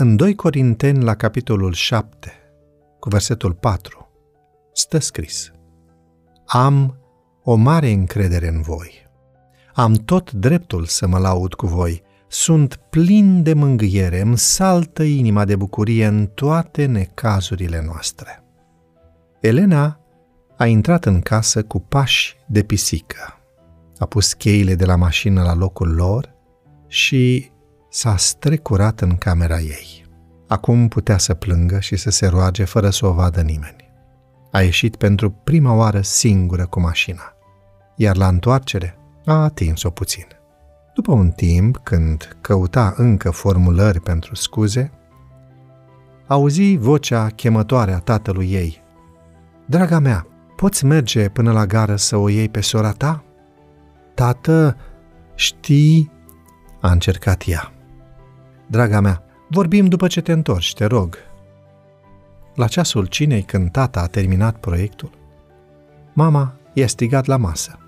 În 2 Corinteni, la capitolul 7, cu versetul 4, stă scris Am o mare încredere în voi. Am tot dreptul să mă laud cu voi. Sunt plin de mângâiere, îmi saltă inima de bucurie în toate necazurile noastre. Elena a intrat în casă cu pași de pisică. A pus cheile de la mașină la locul lor și s-a strecurat în camera ei. Acum putea să plângă și să se roage fără să o vadă nimeni. A ieșit pentru prima oară singură cu mașina, iar la întoarcere a atins-o puțin. După un timp, când căuta încă formulări pentru scuze, auzi vocea chemătoare a tatălui ei. Draga mea, poți merge până la gară să o iei pe sora ta? Tată, știi... A încercat ea. Draga mea, vorbim după ce te întorci, te rog. La ceasul cinei, când tata a terminat proiectul, mama i-a strigat la masă.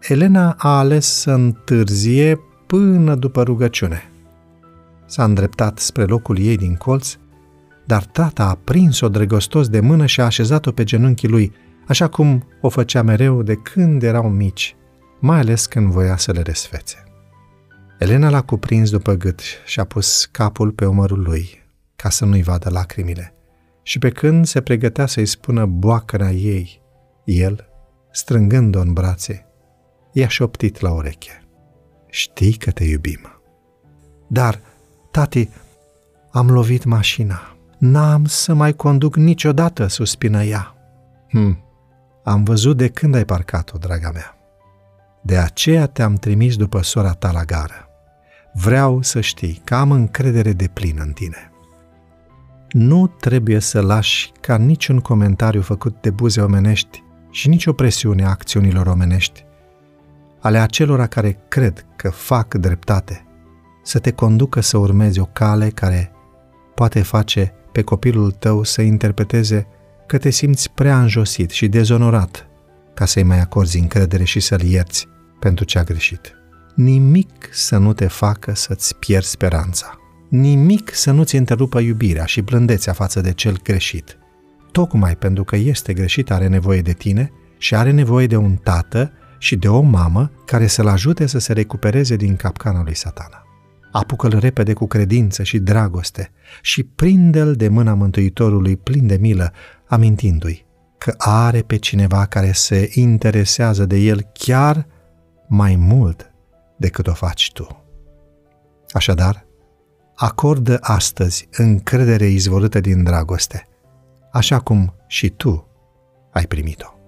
Elena a ales să întârzie până după rugăciune. S-a îndreptat spre locul ei din colț, dar tata a prins-o drăgostos de mână și a așezat-o pe genunchii lui, așa cum o făcea mereu de când erau mici, mai ales când voia să le resfețe. Elena l-a cuprins după gât și a pus capul pe umărul lui, ca să nu-i vadă lacrimile. Și pe când se pregătea să-i spună boacăra ei, el, strângând-o în brațe, i-a șoptit la ureche. Știi că te iubim. Dar, tati, am lovit mașina. N-am să mai conduc niciodată, suspină ea. Hm, am văzut de când ai parcat-o, draga mea. De aceea te-am trimis după sora ta la gară. Vreau să știi că am încredere de plină în tine. Nu trebuie să lași ca niciun comentariu făcut de buze omenești și nicio presiune a acțiunilor omenești ale acelora care cred că fac dreptate, să te conducă să urmezi o cale care poate face pe copilul tău să interpreteze că te simți prea înjosit și dezonorat ca să-i mai acorzi încredere și să-l ierți pentru ce a greșit. Nimic să nu te facă să-ți pierzi speranța. Nimic să nu-ți întrerupă iubirea și blândețea față de cel greșit. Tocmai pentru că este greșit are nevoie de tine și are nevoie de un tată și de o mamă care să-l ajute să se recupereze din capcana lui satana. Apucă-l repede cu credință și dragoste și prinde-l de mâna Mântuitorului plin de milă, amintindu-i că are pe cineva care se interesează de el chiar mai mult decât o faci tu. Așadar, acordă astăzi încredere izvorâtă din dragoste, așa cum și tu ai primit-o.